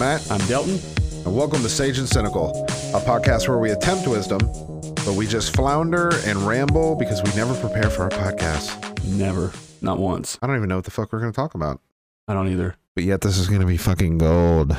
Matt, I'm Delton. and welcome to Sage and Cynical, a podcast where we attempt wisdom, but we just flounder and ramble because we never prepare for our podcast. Never, not once. I don't even know what the fuck we're going to talk about, I don't either. but yet this is going to be fucking gold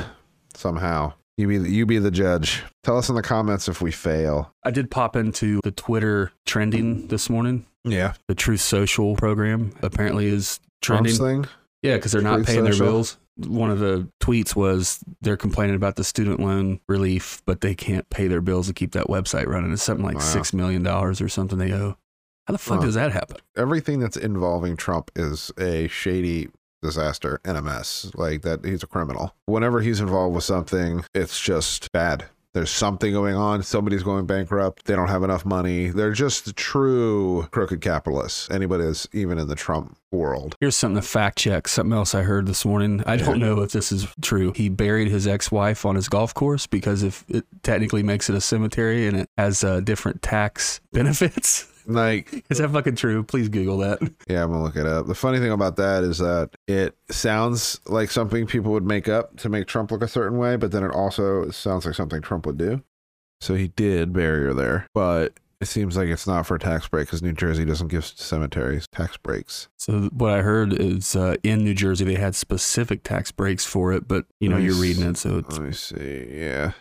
somehow. You be you be the judge. Tell us in the comments if we fail. I did pop into the Twitter trending this morning. Yeah, The Truth Social program apparently is trending. Yeah, because they're not Truth paying their bills. One of the tweets was they're complaining about the student loan relief, but they can't pay their bills to keep that website running. It's something like Wow. six million dollars or something they owe. How the fuck Huh. does that happen? Everything that's involving Trump is a shady disaster and a mess. Like that, he's a criminal. Whenever he's involved with something, it's just bad. There's something going on. Somebody's going bankrupt. They don't have enough money. They're just true crooked capitalists. Anybody that's even in the Trump world. Here's something to fact check. Something else I heard this morning. I don't know if this is true. He buried his ex-wife on his golf course because if it technically makes it a cemetery and it has uh, different tax benefits. Like, Is that fucking true? Please Google that. yeah, I'm gonna look it up. The funny thing about that is that it sounds like something people would make up to make Trump look a certain way, but then it also sounds like something Trump would do. So he did bury her there, but it seems like it's not for a tax break because New Jersey doesn't give cemeteries tax breaks. So what I heard is uh, in New Jersey they had specific tax breaks for it, but you know you're reading it, so it's Let me see. Yeah.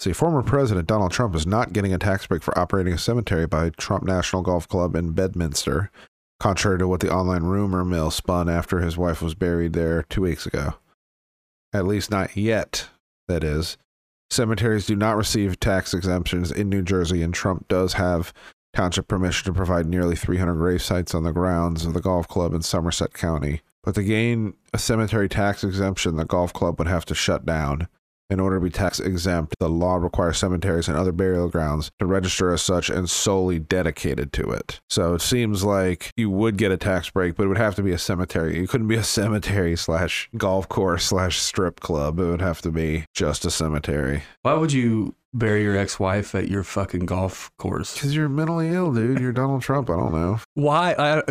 See, former President Donald Trump is not getting a tax break for operating a cemetery by Trump National Golf Club in Bedminster, contrary to what the online rumor mill spun after his wife was buried there two weeks ago. At least not yet, that is. Cemeteries do not receive tax exemptions in New Jersey, and Trump does have township permission to provide nearly 300 grave sites on the grounds of the golf club in Somerset County. But to gain a cemetery tax exemption, the golf club would have to shut down. In order to be tax exempt, the law requires cemeteries and other burial grounds to register as such and solely dedicated to it. So it seems like you would get a tax break, but it would have to be a cemetery. It couldn't be a cemetery slash golf course slash strip club. It would have to be just a cemetery. why would you bury your ex-wife at your fucking golf course? Because you're mentally ill, dude. You're Donald Trump. I don't know. Why? I, I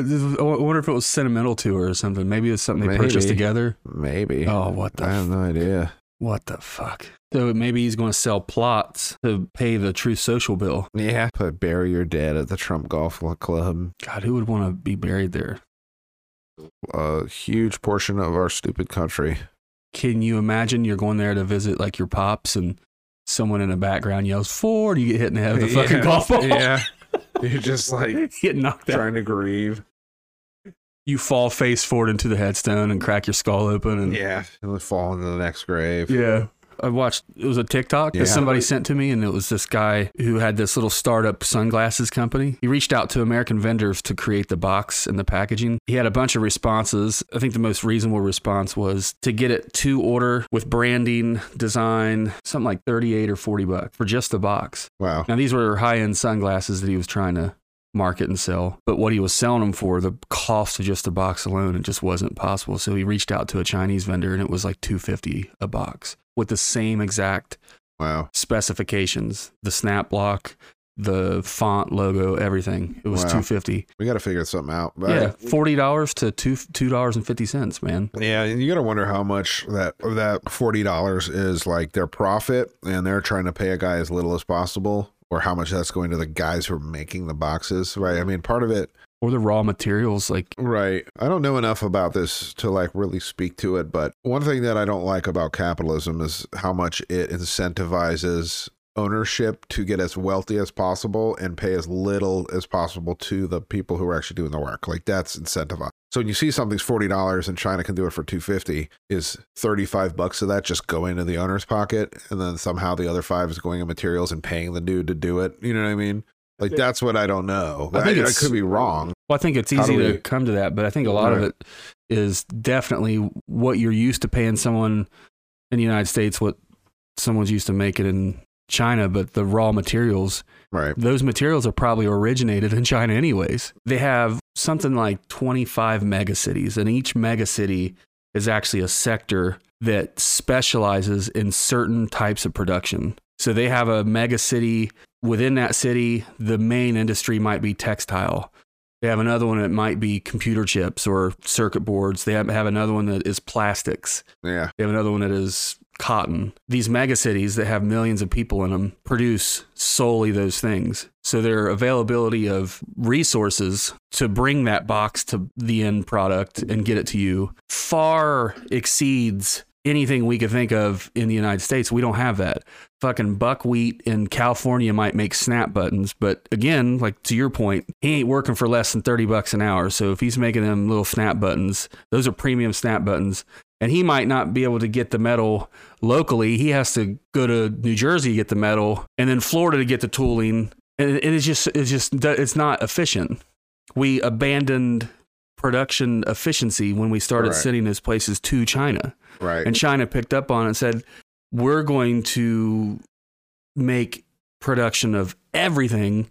wonder if it was sentimental to her or something. Maybe it's something they purchased Maybe. together. Maybe. Oh, what the I have no idea. What the fuck? So maybe he's going to sell plots to pay the Truth Social bill. Yeah. Put bury your dead at the Trump Golf Club. God, who would want to be buried there? A huge portion of our stupid country. Can you imagine you're going there to visit like your pops and someone in the background yells Ford, you get hit in the head with a fucking Yeah. golf ball. Yeah. You're just like get knocked out. trying to grieve. You fall face forward into the headstone and crack your skull open. And Yeah. And then fall into the next grave. Yeah. I watched it was a TikTok Yeah. that somebody sent to me and it was this guy who had this little startup sunglasses company. He reached out to American vendors to create the box and the packaging. He had a bunch of responses. I think the most reasonable response was to get it to order with branding, design, something like 38 or 40 bucks for just the box. Wow. Now these were high-end sunglasses that he was trying to market and sell. But what he was selling them for, the cost of just the box alone, it just wasn't possible. So he reached out to a Chinese vendor and it was like 250 a box with the same exact Wow. specifications, the snap block, the font logo, everything. It was Wow. 250. We got to figure something out. But Yeah, $40 to 2 $2.50, man. Yeah, and you got to wonder how much that that forty dollars is like their profit, and they're trying to pay a guy as little as possible, or how much that's going to the guys who are making the boxes, right? I mean, part of it, Or the raw materials like right? I don't know enough about this to like really speak to it, but one thing that I don't like about capitalism is how much it incentivizes ownership to get as wealthy as possible and pay as little as possible to the people who are actually doing the work. Like that's incentivized. So when you see something's forty dollars and China can do it for two fifty, is thirty five bucks of that just going into the owner's pocket, and then somehow the other five is going in materials and paying the dude to do it. You know what I mean? Like that's what I don't know. I I, think I, it's- could be wrong. Well, I think it's easy we- to come to that, but I think a lot of it is definitely what you're used to paying someone in the United States, what someone's used to making in China, but the raw materials, Right. those materials are probably originated in China anyways. They have something like 25 megacities, and each megacity is actually a sector that specializes in certain types of production. So they have a megacity within that city, the main industry might be textile. They have another one that might be computer chips or circuit boards. They have, have another one that is plastics. Yeah. They have another one that is cotton. These megacities that have millions of people in them produce solely those things. So their availability of resources to bring that box to the end product and get it to you far exceeds anything we could think of in the United States. We don't have that. Fucking buckwheat in California might make snap buttons, but again, like to your point, he ain't working for less than 30 bucks an hour. So if he's making them little snap buttons, those are premium snap buttons. And he might not be able to get the metal locally. He has to go to New Jersey to get the metal and then Florida to get the tooling. And it is just, it's just, it's not efficient. We abandoned production efficiency when we started Right. sending those places to China. Right. And China picked up on it and said, we're going to make production of everything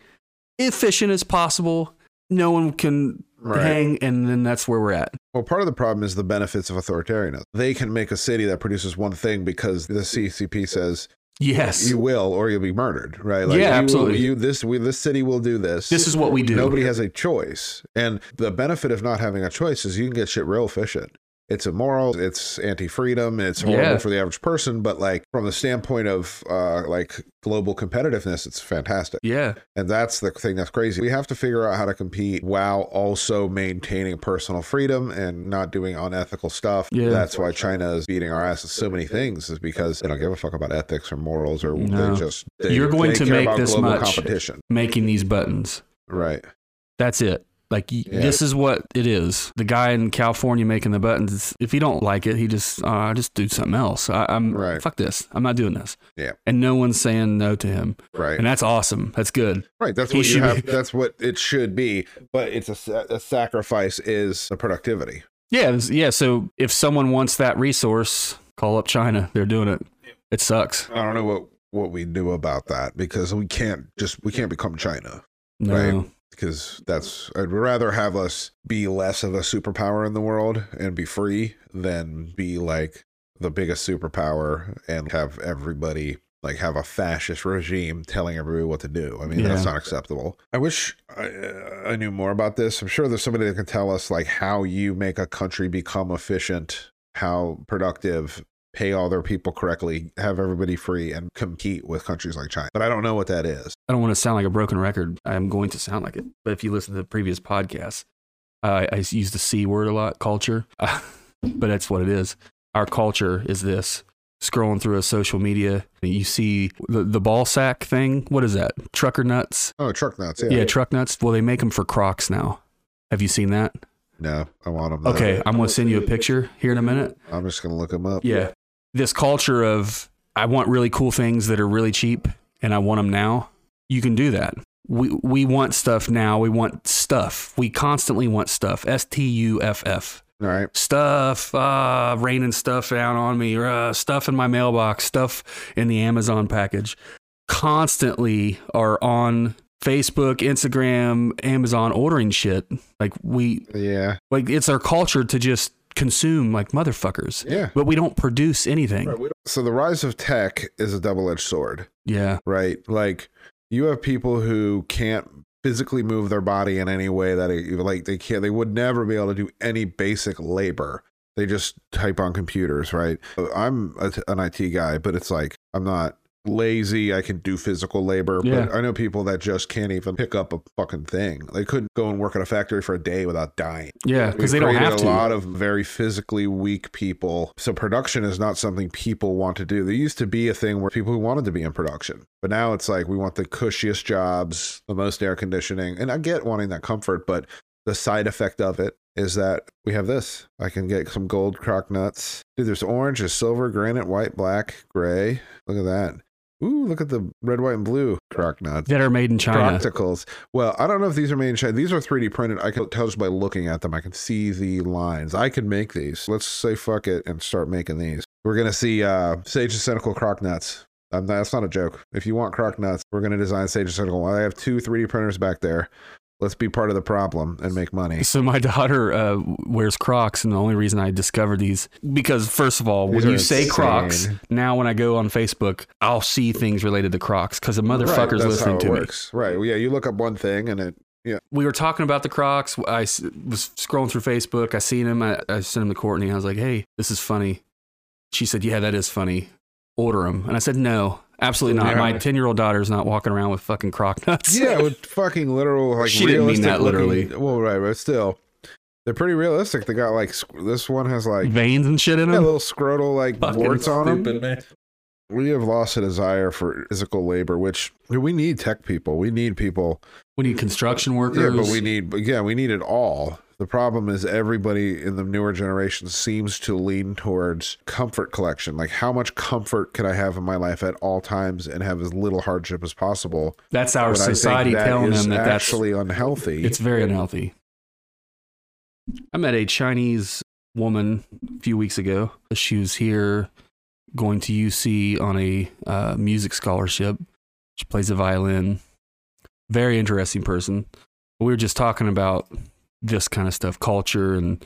efficient as possible. No one can Right. hang. And then that's where we're at. Well, part of the problem is the benefits of authoritarianism. They can make a city that produces one thing because the CCP says Yes. you will or you'll be murdered, right? Yeah, you, absolutely. You this we this city will do this. this is what we do. Nobody has a choice, and the benefit of not having a choice is you can get shit real efficient. It's immoral. It's anti-freedom. It's horrible Yeah. for the average person. But like from the standpoint of uh, like global competitiveness, it's fantastic. yeah. And that's the thing that's crazy. We have to figure out how to compete while also maintaining personal freedom and not doing unethical stuff. Yeah. That's why China is beating our ass at so many things, is because they don't give a fuck about ethics or morals or No. they just they, You're going they to make this much. competition. Making these buttons. Right. That's it. Like Yeah. this is what it is. The guy in California making the buttons. If he don't like it, he just uh, just do something else. I, I'm Right. fuck this. I'm not doing this. Yeah. And no one's saying no to him, Right. and that's awesome. That's good. Right. That's He what you have. be- That's what it should be. But it's a, a sacrifice is the productivity. Yeah, yeah. So if someone wants that resource, call up China. They're doing it. It sucks. I don't know what what we do about that because we can't just we can't become China. No. Right. Because that's I'd rather have us be less of a superpower in the world and be free than be like the biggest superpower and have everybody like have a fascist regime telling everybody what to do. I mean, that's not acceptable. I wish I, uh, I knew more about this. I'm sure there's somebody that can tell us like how you make a country become efficient, how productive, pay all their people correctly, have everybody free and compete with countries like China. But I don't know what that is. I don't want to sound like a broken record. I'm going to sound like it. But if you listen to the previous podcasts, uh, I use the C word a lot, culture. but that's what it is. Our culture is this. Scrolling through a social media, you see the, the ball sack thing. What is that? Trucker nuts? Oh, truck nuts. Yeah. truck nuts. Well, they make them for Crocs now. Have you seen that? No, I want them. Okay, I'm going to send you a picture here in a minute. I'm just gonna look them up. Yeah. This culture of I want really cool things that are really cheap and I want them now. You can do that. We we want stuff now. We want stuff. We constantly want stuff. S T U F F. All right. Stuff, uh, raining stuff down on me, uh, stuff in my mailbox, stuff in the Amazon package. Constantly are on Facebook, Instagram, Amazon ordering shit. Like we, Yeah. like it's our culture to just consume like motherfuckers Yeah. but we don't produce anything. So the rise of tech is a double-edged sword, Yeah. right? Like you have people who can't physically move their body in any way that it, like they can't they would never be able to do any basic labor. They just type on computers, right? I'm a, an IT guy, but it's like I'm not lazy. I can do physical labor, Yeah. but I know people that just can't even pick up a fucking thing. They couldn't go and work at a factory for a day without dying. Yeah. Because they don't have a to. lot of very physically weak people. So production is not something people want to do. There used to be a thing where people who wanted to be in production, but now it's like we want the cushiest jobs, the most air conditioning, and I get wanting that comfort, but the side effect of it is that we have this. I can get some gold crock nuts. Dude, there's orange, there's silver, granite, white, black, gray. Look at that. Ooh, look at the red, white, and blue crock nuts. that are made in China. Practicals. Well, I don't know if these are made in China. These are 3D printed. I can tell just by looking at them. I can see the lines. I can make these. Let's say fuck it and start making these. We're gonna see uh, Sage and Cynical crock nuts. Um, that's not a joke. If you want crock nuts, we're gonna design Sage and Cynical. I have two 3D printers back there. Let's be part of the problem and make money. So my daughter uh, wears Crocs, and the only reason I discovered these because first of all, These when you say insane. Crocs, now when I go on Facebook, I'll see things related to Crocs because a Right, motherfucker's how listening to me. Right. Well, yeah. You look up one thing and it. Yeah. We were talking about the Crocs. I was scrolling through Facebook. I seen him. I, I sent him to Courtney. I was like, "Hey, this is funny." She said, "Yeah, that is funny." order them. And I said, no, absolutely not. My 10 year old daughter is not walking around with fucking crock nuts. Yeah, with fucking literal like She didn't mean that literally. looking- well, right, but still, they're pretty realistic. They got like sc- this one has like veins and shit in yeah, them. little scrotal like Fucking warts on them. Man. We have lost a desire for physical labor, which we need tech people. We need people. We need construction workers. Yeah, but we need again, we need it all. The problem is everybody in the newer generation seems to lean towards comfort collection. Like how much comfort can I have in my life at all times and have as little hardship as possible? that's our But society that telling them that that's actually unhealthy. It's very unhealthy. I met a Chinese woman a few weeks ago. She was here going to UC on a uh, music scholarship. She plays the violin. Very interesting person. We were just talking about this kind of stuff, culture and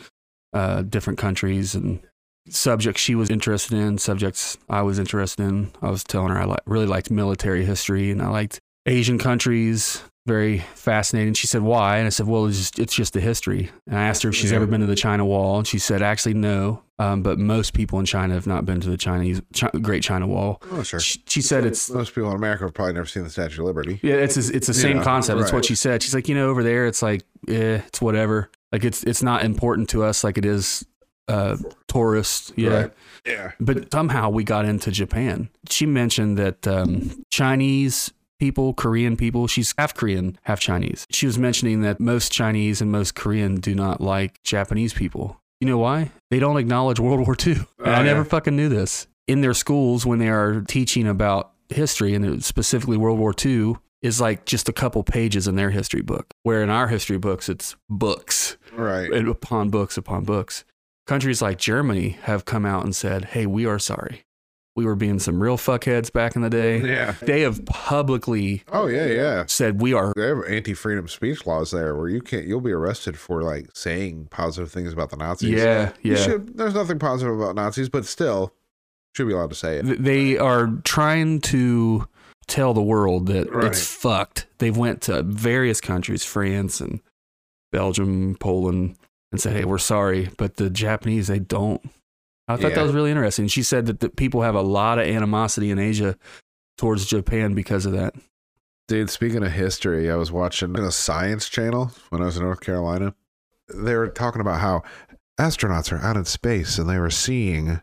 uh, different countries and subjects she was interested in, subjects I was interested in. I was telling her I li- really liked military history and I liked Asian countries. Very fascinating. She said, "Why?" And I said, "Well, it's just, it's just the history." And I asked her if she's Yeah. ever been to the China Wall, and she said, "Actually, no. Um, but most people in China have not been to the Chinese Chi- Great China Wall." oh, sure. She, she said, "It's Most people in America have probably never seen the Statue of Liberty. yeah, it's it's the same Yeah, concept. It's what she said. She's like, you know, over there, it's like, eh, it's whatever. Like it's it's not important to us like it is uh tourists. Yeah. Right. Yeah. But somehow we got into Japan. She mentioned that um, Chinese people, Korean people, she's half Korean, half Chinese. She was mentioning that most Chinese and most Korean do not like Japanese people. You know why? They don't acknowledge World War II. And Oh, I never yeah. fucking knew this. In their schools, when they are teaching about history and specifically World War II, is like just a couple pages in their history book. Where in our history books, it's books Right. and upon books upon books. Countries like Germany have come out and said, "Hey, we are sorry. We were being some real fuckheads back in the day." Yeah. They have publicly Oh yeah, yeah. said we are They have anti-freedom speech laws there, where you can't. You'll be arrested for like saying positive things about the Nazis. yeah, You yeah. should, there's nothing positive about Nazis, but still, should be allowed to say it. Th- They are trying to tell the world that Right. it's fucked. They've went to various countries, France and Belgium, Poland, and said, "Hey, we're sorry," but the Japanese they don't. I thought that was really interesting. She said that the people have a lot of animosity in Asia towards Japan because of that. Dude, speaking of history, I was watching a science channel when I was in North Carolina. They were talking about how astronauts are out in space and they were seeing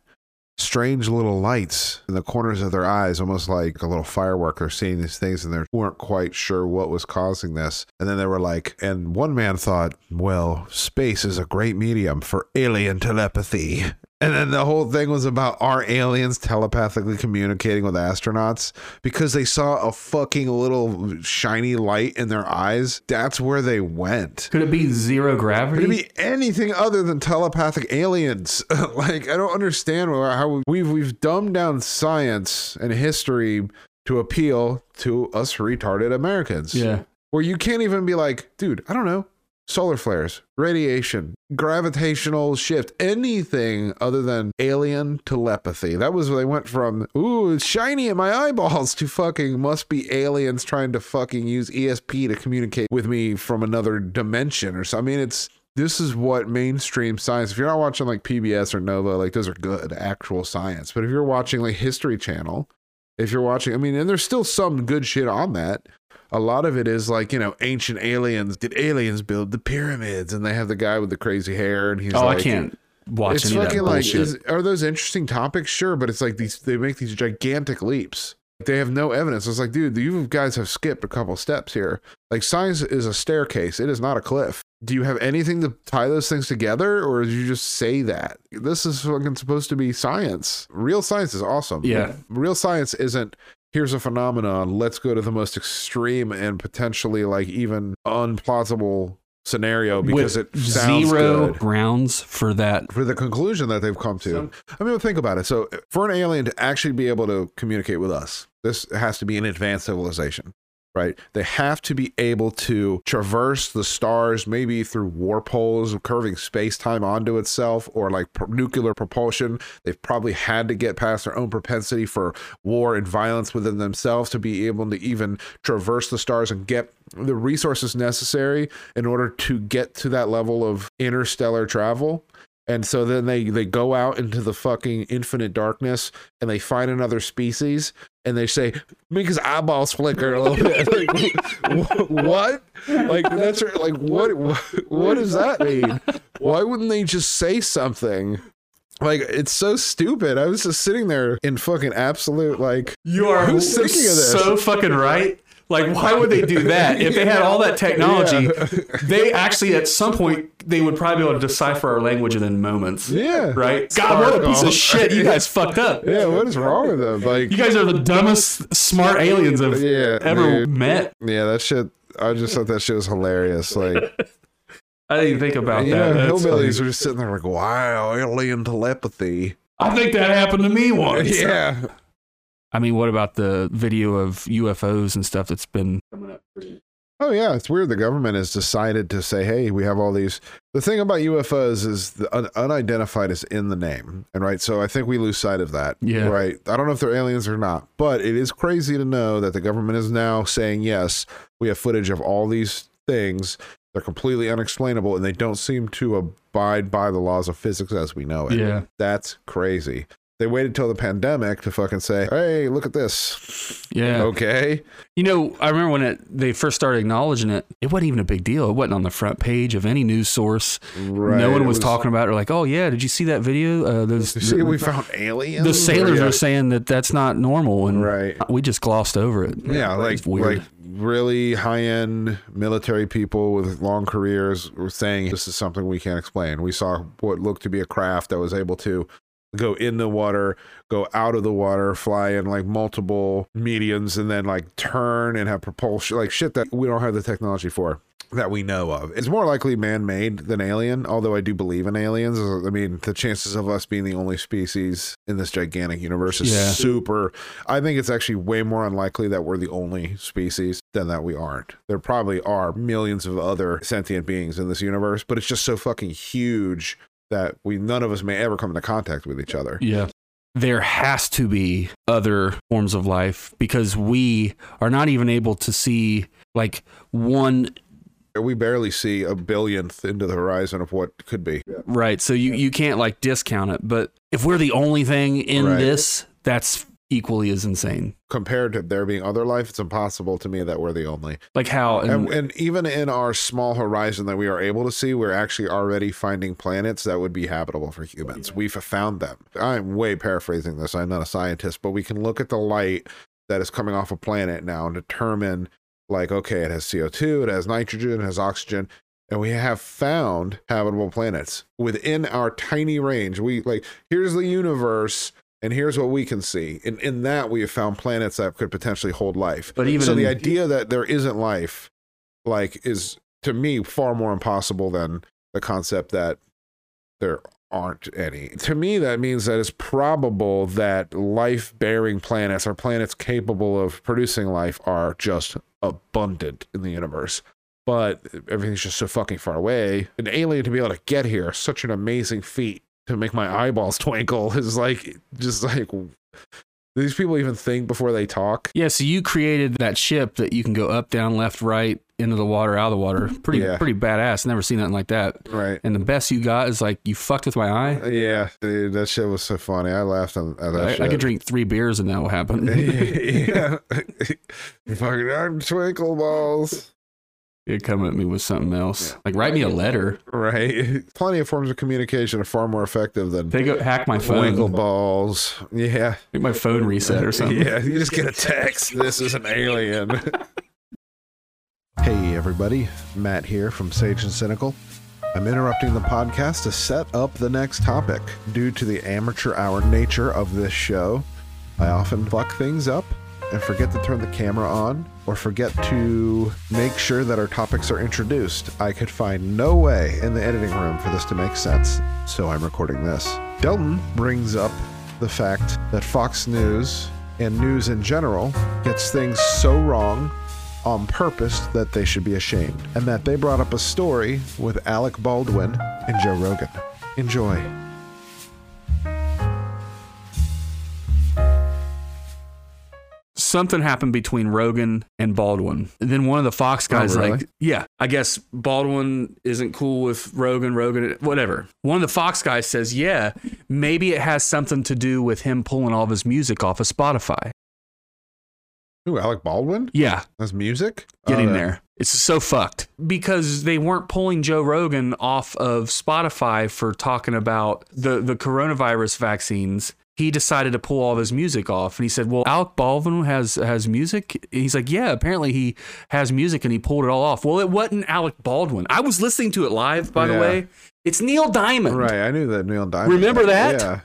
strange little lights in the corners of their eyes, almost like a little firework. They're seeing these things and they weren't quite sure what was causing this. And then they were like, and one man thought, well, space is a great medium for alien telepathy. And then the whole thing was about are aliens telepathically communicating with astronauts because they saw a fucking little shiny light in their eyes. That's where they went. Could it be zero gravity? Could it be anything other than telepathic aliens? like I don't understand how we've we've dumbed down science and history to appeal to us retarded Americans. yeah. Where you can't even be like, dude, I don't know. Solar flares, radiation, gravitational shift, anything other than alien telepathy. That was where they went from, ooh, it's shiny in my eyeballs to fucking must be aliens trying to fucking use ESP to communicate with me from another dimension or something. I mean, it's this is what mainstream science. If you're not watching like PBS or Nova, like those are good actual science. But if you're watching like History Channel, if you're watching, I mean, and there's still some good shit on that. A lot of it is like, you know, ancient aliens. Did aliens build the pyramids? And they have the guy with the crazy hair, and he's oh, like, I can't watch It's any fucking like, is, are those interesting topics? Sure, but it's like these. They make these gigantic leaps. They have no evidence. It's like, dude, you guys have skipped a couple steps here. Like science is a staircase. It is not a cliff. Do you have anything to tie those things together, or did you just say that? This is fucking supposed to be science. Real science is awesome. Yeah. Real science isn't here's a phenomenon. Let's go to the most extreme and potentially like even unplausible scenario because With it sounds zero good grounds for that. for the conclusion that they've come to. I mean, think about it. So, for an alien to actually be able to communicate with us, this has to be an advanced civilization, right? They have to be able to traverse the stars, maybe through warp holes, curving space time onto itself, or like pr- nuclear propulsion. They've probably had to get past their own propensity for war and violence within themselves to be able to even traverse the stars and get the resources necessary in order to get to that level of interstellar travel And so then they they go out into the fucking infinite darkness and they find another species and they say make his eyeballs flicker a little bit. like what? Like that's like what what does that mean? Why wouldn't they just say something? Like it's so stupid. I was just sitting there in fucking absolute like You are thinking of this? so fucking right. Like, why would they do that? If they had all that technology, Yeah. they actually at some point they would probably be able to decipher our language within moments. Yeah. Right? God, what a piece of shit! You guys fucked up. Yeah, what is wrong with them? Like You guys are the dumbest smart aliens I've Yeah, ever dude. met. Yeah, that shit. I just thought that shit was hilarious. Like, I didn't even think about yeah, that. That's hillbillies are just sitting there like, wow, alien telepathy. I think that happened to me once. Yeah. I mean, what about the video of UFOs and stuff that's been Oh yeah, it's weird. The government has decided to say, "Hey, we have all these." The thing about UFOs is the un- unidentified is in the name, and right. So I think we lose sight of that. Yeah. Right. I don't know if they're aliens or not, but it is crazy to know that the government is now saying, "Yes, we have footage of all these things. They're completely unexplainable, and they don't seem to abide by the laws of physics as we know it." Yeah. That's crazy. They waited till the pandemic to fucking say, "Hey, look at this." Yeah. Okay. You know, I remember when it they first started acknowledging it, it wasn't even a big deal. It wasn't on the front page of any news source. Right. no one It was, talking about it. Like, oh yeah, did you see that video? Uh, those You see, the, we found aliens. the sailors Yeah. are saying that that's not normal, and Right. we just glossed over it. Yeah, like weird. like really high end military people with long careers were saying this is something we can't explain. We saw what looked to be a craft that was able to go in the water, go out of the water, fly in like multiple medians, and then like turn and have propulsion, like shit that we don't have the technology for that we know of. It's more likely man made than alien, although I do believe in aliens. I mean, the chances of us being the only species in this gigantic universe is Yeah. super. I think it's actually way more unlikely that we're the only species than that we aren't. There probably are millions of other sentient beings in this universe, but it's just so fucking huge that we none of us may ever come into contact with each other. Yeah. There has to be other forms of life because we are not even able to see like one We barely see a billionth into the horizon of what could be. right. So you, you can't like discount it. But if we're the only thing in Right. this, that's equally as insane. Compared to there being other life, it's impossible to me that we're the only. Like how and, And, and even in our small horizon that we are able to see, we're actually already finding planets that would be habitable for humans. We've found them. I'm way paraphrasing this. I'm not a scientist, but we can look at the light that is coming off a planet now and determine, like, okay, it has CO2, it has nitrogen, it has oxygen. And we have found habitable planets within our tiny range. We like, here's the universe, and here's what we can see. And in that, we have found planets that could potentially hold life. but even so the in- idea that there isn't life like is to me far more impossible than the concept that there aren't any to me that means that it's probable that life bearing planets or planets capable of producing life are just abundant in the universe but everything's just so fucking far away an alien to be able to get here such an amazing feat to make my eyeballs twinkle is like just like these people even think before they talk yeah, so you created that ship that you can go up, down, left, right, into the water, out of the water. Pretty Yeah. pretty badass. Never seen nothing like that. right And the best you got is like you fucked with my eye. Yeah, dude, that shit was so funny. I laughed at that I, shit. I could drink three beers and that will happen. yeah, fucking I'm twinkle balls. You're coming at me with something else. Like write me a letter. Right, plenty of forms of communication are far more effective than They go hack my phone. balls. Yeah, Make my phone reset or something. yeah. You just get a text. This is an alien. hey, everybody, Matt here from Sage and Cynical. I'm interrupting the podcast to set up the next topic. Due to the amateur hour nature of this show, I often fuck things up and forget to turn the camera on or forget to make sure that our topics are introduced. I could find no way in the editing room for this to make sense, so I'm recording this. Delton brings up the fact that Fox News and news in general gets things so wrong on purpose that they should be ashamed, and that they brought up a story with Alec Baldwin and Joe Rogan. Enjoy. Something happened between Rogan and Baldwin. And then one of the Fox guys, really? like, yeah, I guess Baldwin isn't cool with Rogan, Rogan, whatever. One of the Fox guys says, yeah, maybe it has something to do with him pulling all of his music off of Spotify. Ooh, Alec Baldwin Yeah, That's music. getting Uh, there. It's so fucked because they weren't pulling Joe Rogan off of Spotify for talking about the, the coronavirus vaccines. He decided to pull all of his music off, and he said, "Well, Alec Baldwin has has music." He's like, "Yeah, apparently he has music, and he pulled it all off." Well, it wasn't Alec Baldwin. I was listening to it live, by the way. It's Neil Diamond. Right, I knew that Neil Diamond. Remember that? Yeah.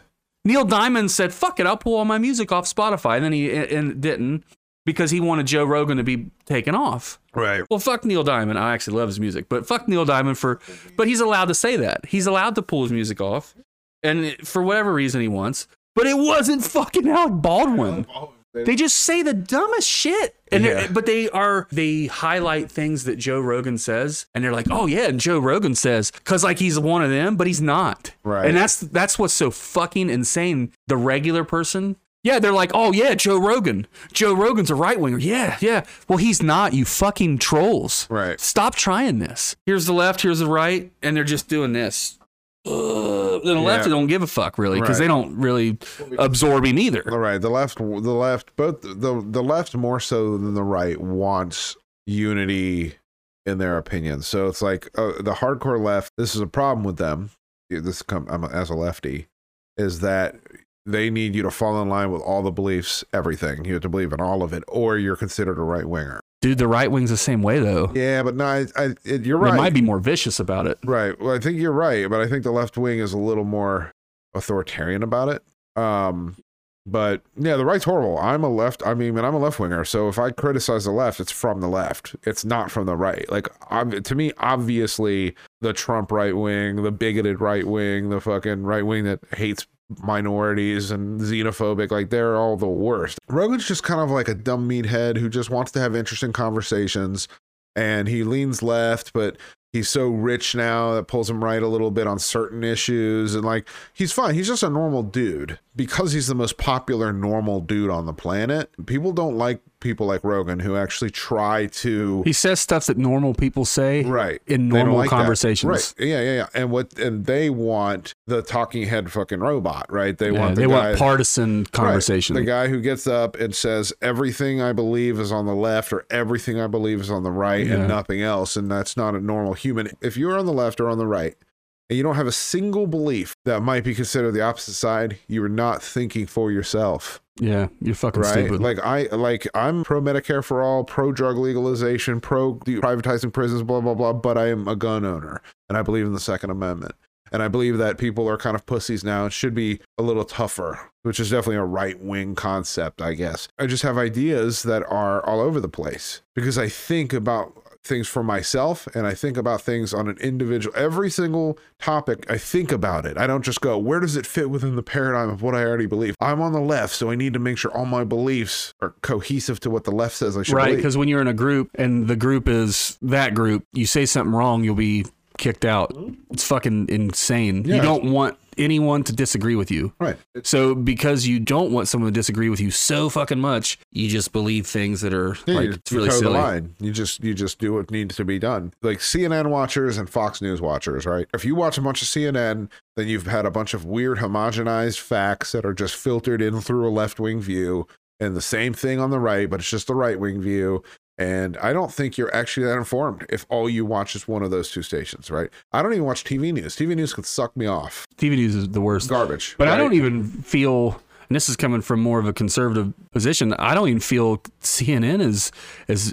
Neil Diamond said, "Fuck it, I'll pull all my music off Spotify," and then he and didn't because he wanted Joe Rogan to be taken off. Right. Well, fuck Neil Diamond. I actually love his music, but fuck Neil Diamond for. But he's allowed to say that. He's allowed to pull his music off, and for whatever reason he wants. But it wasn't fucking Alec Baldwin. They just say the dumbest shit, and Yeah. but they are they highlight things that Joe Rogan says, and they're like, oh yeah, and Joe Rogan says because like he's one of them, but he's not. Right. And that's that's what's so fucking insane. The regular person. Yeah, they're like, oh yeah, Joe Rogan. Joe Rogan's a right winger. Yeah, yeah. Well, he's not. You fucking trolls. Right. Stop trying this. Here's the left. Here's the right, and they're just doing this. Uh, then the left, Yeah. don't give a fuck really because Right. they don't really absorb him either. All right. The left, the left, both the the left more so than the right wants unity in their opinions. So it's like uh, the hardcore left. This is a problem with them. This come I'm, as a lefty, is that they need you to fall in line with all the beliefs, everything. You have to believe in all of it, or you're considered a right winger. Dude, the right wing's the same way though. Yeah, but no, I, I, it, you're They right. might be more vicious about it. Right. Well, I think you're right, but I think the left wing is a little more authoritarian about it. Um, but yeah, the right's horrible. I'm a left. I mean, I'm a left winger. So if I criticize the left, it's from the left. It's not from the right. Like, ob- to me, obviously, the Trump right wing, the bigoted right wing, the fucking right wing that hates minorities and xenophobic, like they're all the worst. Rogan's just kind of like a dumb meathead who just wants to have interesting conversations and he leans left, but he's so rich now that pulls him right a little bit on certain issues and like he's fine he's just a normal dude because he's the most popular normal dude on the planet people don't like people like rogan who actually try to He says stuff that normal people say right in normal like that. conversations. right yeah yeah yeah and what and they want the talking head fucking robot right they Yeah, want the they guy, want partisan Right. conversation. The guy who gets up and says everything I believe is on the left or everything I believe is on the right Yeah. and nothing else, and that's not a normal human. If you're on the left or on the right, and you don't have a single belief that might be considered the opposite side, you are not thinking for yourself, yeah, you're fucking right? stupid. Like I like I'm pro Medicare for all, pro drug legalization, pro privatizing prisons, blah blah blah. But I am a gun owner, and I believe in the Second Amendment. And I believe that people are kind of pussies now and should be a little tougher, which is definitely a right wing concept, I guess. I just have ideas that are all over the place because I think about things for myself and I think about things on an individual, every single topic. I think about it. I don't just go, where does it fit within the paradigm of what I already believe? I'm on the left, so I need to make sure all my beliefs are cohesive to what the left says I should right, because when you're in a group and the group is that group, you say something wrong, you'll be kicked out. It's fucking insane. Yeah. You don't want anyone to disagree with you. Right. So because you don't want someone to disagree with you so fucking much, you just believe things that are Yeah, like it's really toe the silly. line. You just you just do what needs to be done. Like CNN watchers and Fox News watchers, right? If you watch a bunch of CNN, then you've had a bunch of weird homogenized facts that are just filtered in through a left wing view, and the same thing on the right, but it's just the right wing view. And I don't think you're actually that informed if all you watch is one of those two stations, right? I don't even watch TV news. TV news could suck me off. TV news is the worst. Garbage. But I don't even feel, and this is coming from more of a conservative position. I don't even feel CNN is as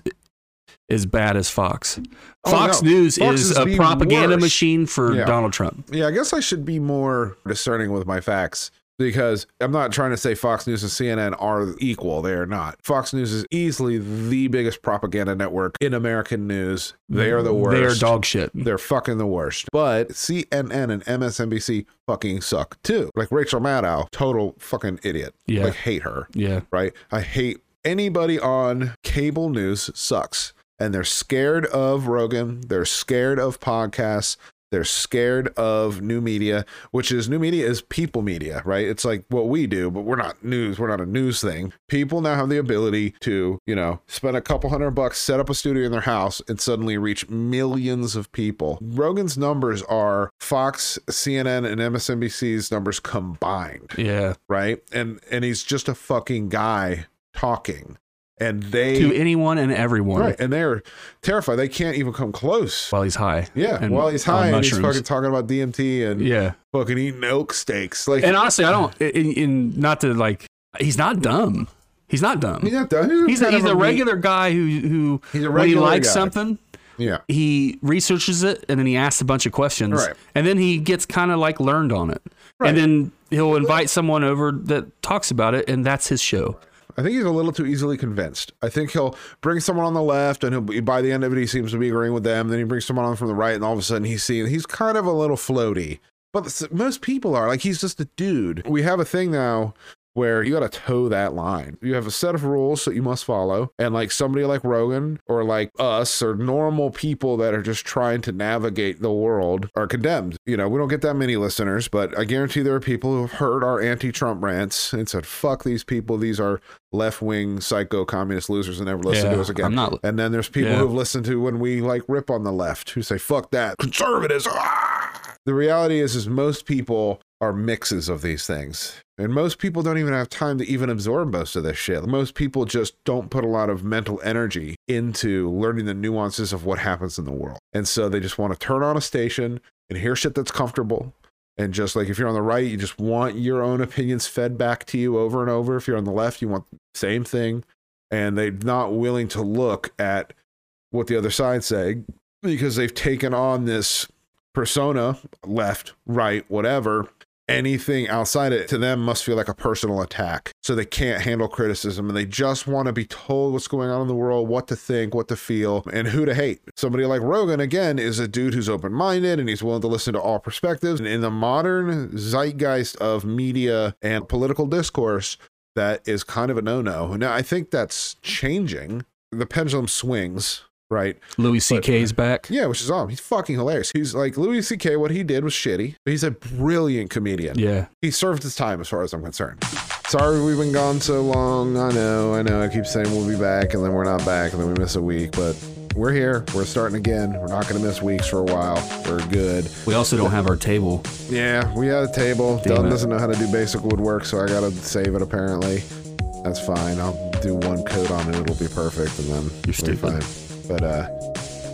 as bad as Fox. Oh, Fox no. News Fox is is a propaganda worst. machine for Yeah. Donald Trump. Yeah, I guess I should be more discerning with my facts because I'm not trying to say Fox News and CNN are equal. They are not. Fox News is easily the biggest propaganda network in American news. They are the worst. They are dog shit. They're fucking the worst. But CNN and MSNBC fucking suck too. Like Rachel Maddow, total fucking idiot. Yeah. Like hate her Yeah. right? I hate anybody on cable news sucks. And they're scared of Rogan. They're scared of podcasts. They're scared of new media, which is new media is people media, right? It's like what we do, but we're not news. We're not a news thing. People now have the ability to, you know, spend a couple hundred bucks, set up a studio in their house, and suddenly reach millions of people. Rogan's numbers are Fox, CNN, and MSNBC's numbers combined, Yeah. right? And and he's just a fucking guy talking. And they To anyone and everyone right, and they're terrified. They can't even come close. while he's high. Yeah, and while he's high and he's fucking talking about DMT and Yeah. fucking eating elk steaks. Like And honestly, I don't, in, in not to like, he's not dumb. He's not dumb. he's not dumb. He's a, he's a regular guy who who He's a when he likes guy. something, Yeah, he researches it and then he asks a bunch of questions, Right. and then he gets kind of like learned on it, Right. and then he'll invite someone over that talks about it, and that's his show. I think he's a little too easily convinced. I think he'll bring someone on the left, and he'll by the end of it, he seems to be agreeing with them. Then he brings someone on from the right, and all of a sudden, he's seeing he's kind of a little floaty. But most people are like he's just a dude. We have a thing now where you got to toe that line. You have a set of rules that you must follow, and like somebody like Rogan or like us or normal people that are just trying to navigate the world are condemned. You know, we don't get that many listeners, but I guarantee there are people who have heard our anti-Trump rants and said, "Fuck these people. These are left-wing psycho communist losers and never listen Yeah, to us again." I'm not- And then there's people Yeah. who've listened to when we like rip on the left who say, "Fuck that, conservatives." ah!" The reality is, is most people are mixes of these things, and most people don't even have time to even absorb most of this shit. Most people just don't put a lot of mental energy into learning the nuances of what happens in the world, and so they just want to turn on a station and hear shit that's comfortable. And just like if you're on the right, you just want your own opinions fed back to you over and over. If you're on the left, you want the same thing. And they're not willing to look at what the other side say because they've taken on this persona, left, right, whatever. Anything outside it to them must feel like a personal attack. So they can't handle criticism and they just want to be told what's going on in the world, what to think, what to feel, and who to hate. Somebody like Rogan, again, is a dude who's open minded and he's willing to listen to all perspectives. And in the modern zeitgeist of media and political discourse, that is kind of a no no. Now, I think that's changing. The pendulum swings, right? Louis C.K.'s back. Yeah, which is awesome. He's fucking hilarious. He's like Louis C.K. What he did was shitty, but he's a brilliant comedian. Yeah. He served his time as far as I'm concerned. Sorry we've been gone so long. I know, I know. I keep saying we'll be back and then we're not back and then we miss a week, but we're here. We're starting again. We're not going to miss weeks for a while. We're good. We also don't have our table. Yeah, we had a table. Damn Dylan it. doesn't know how to do basic woodwork, so I got to save it apparently. That's fine. I'll do one coat on it. It'll be perfect and then You're stupid. fine. But, uh,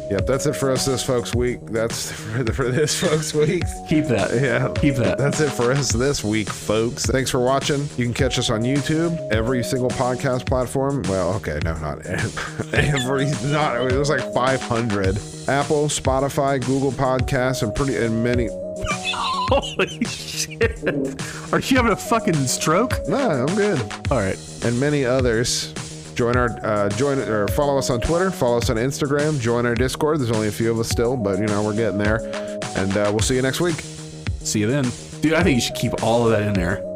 Yep, that's it for us this folks week. That's for, the, for this folks week. Keep that. Yeah. Keep that. That's it for us this week, folks. Thanks for watching. You can catch us on YouTube, every single podcast platform. Well, okay, no, not every. Not it was like 500. Apple, Spotify, Google Podcasts, and pretty and many. Holy shit. Are you having a fucking stroke? No, I'm good. All right. And many others. Join our uh, join or follow us on Twitter. Follow us on Instagram. Join our Discord. There's only a few of us still, but you know we're getting there. And uh, we'll see you next week. See you then. Dude, I think you should keep all of that in there.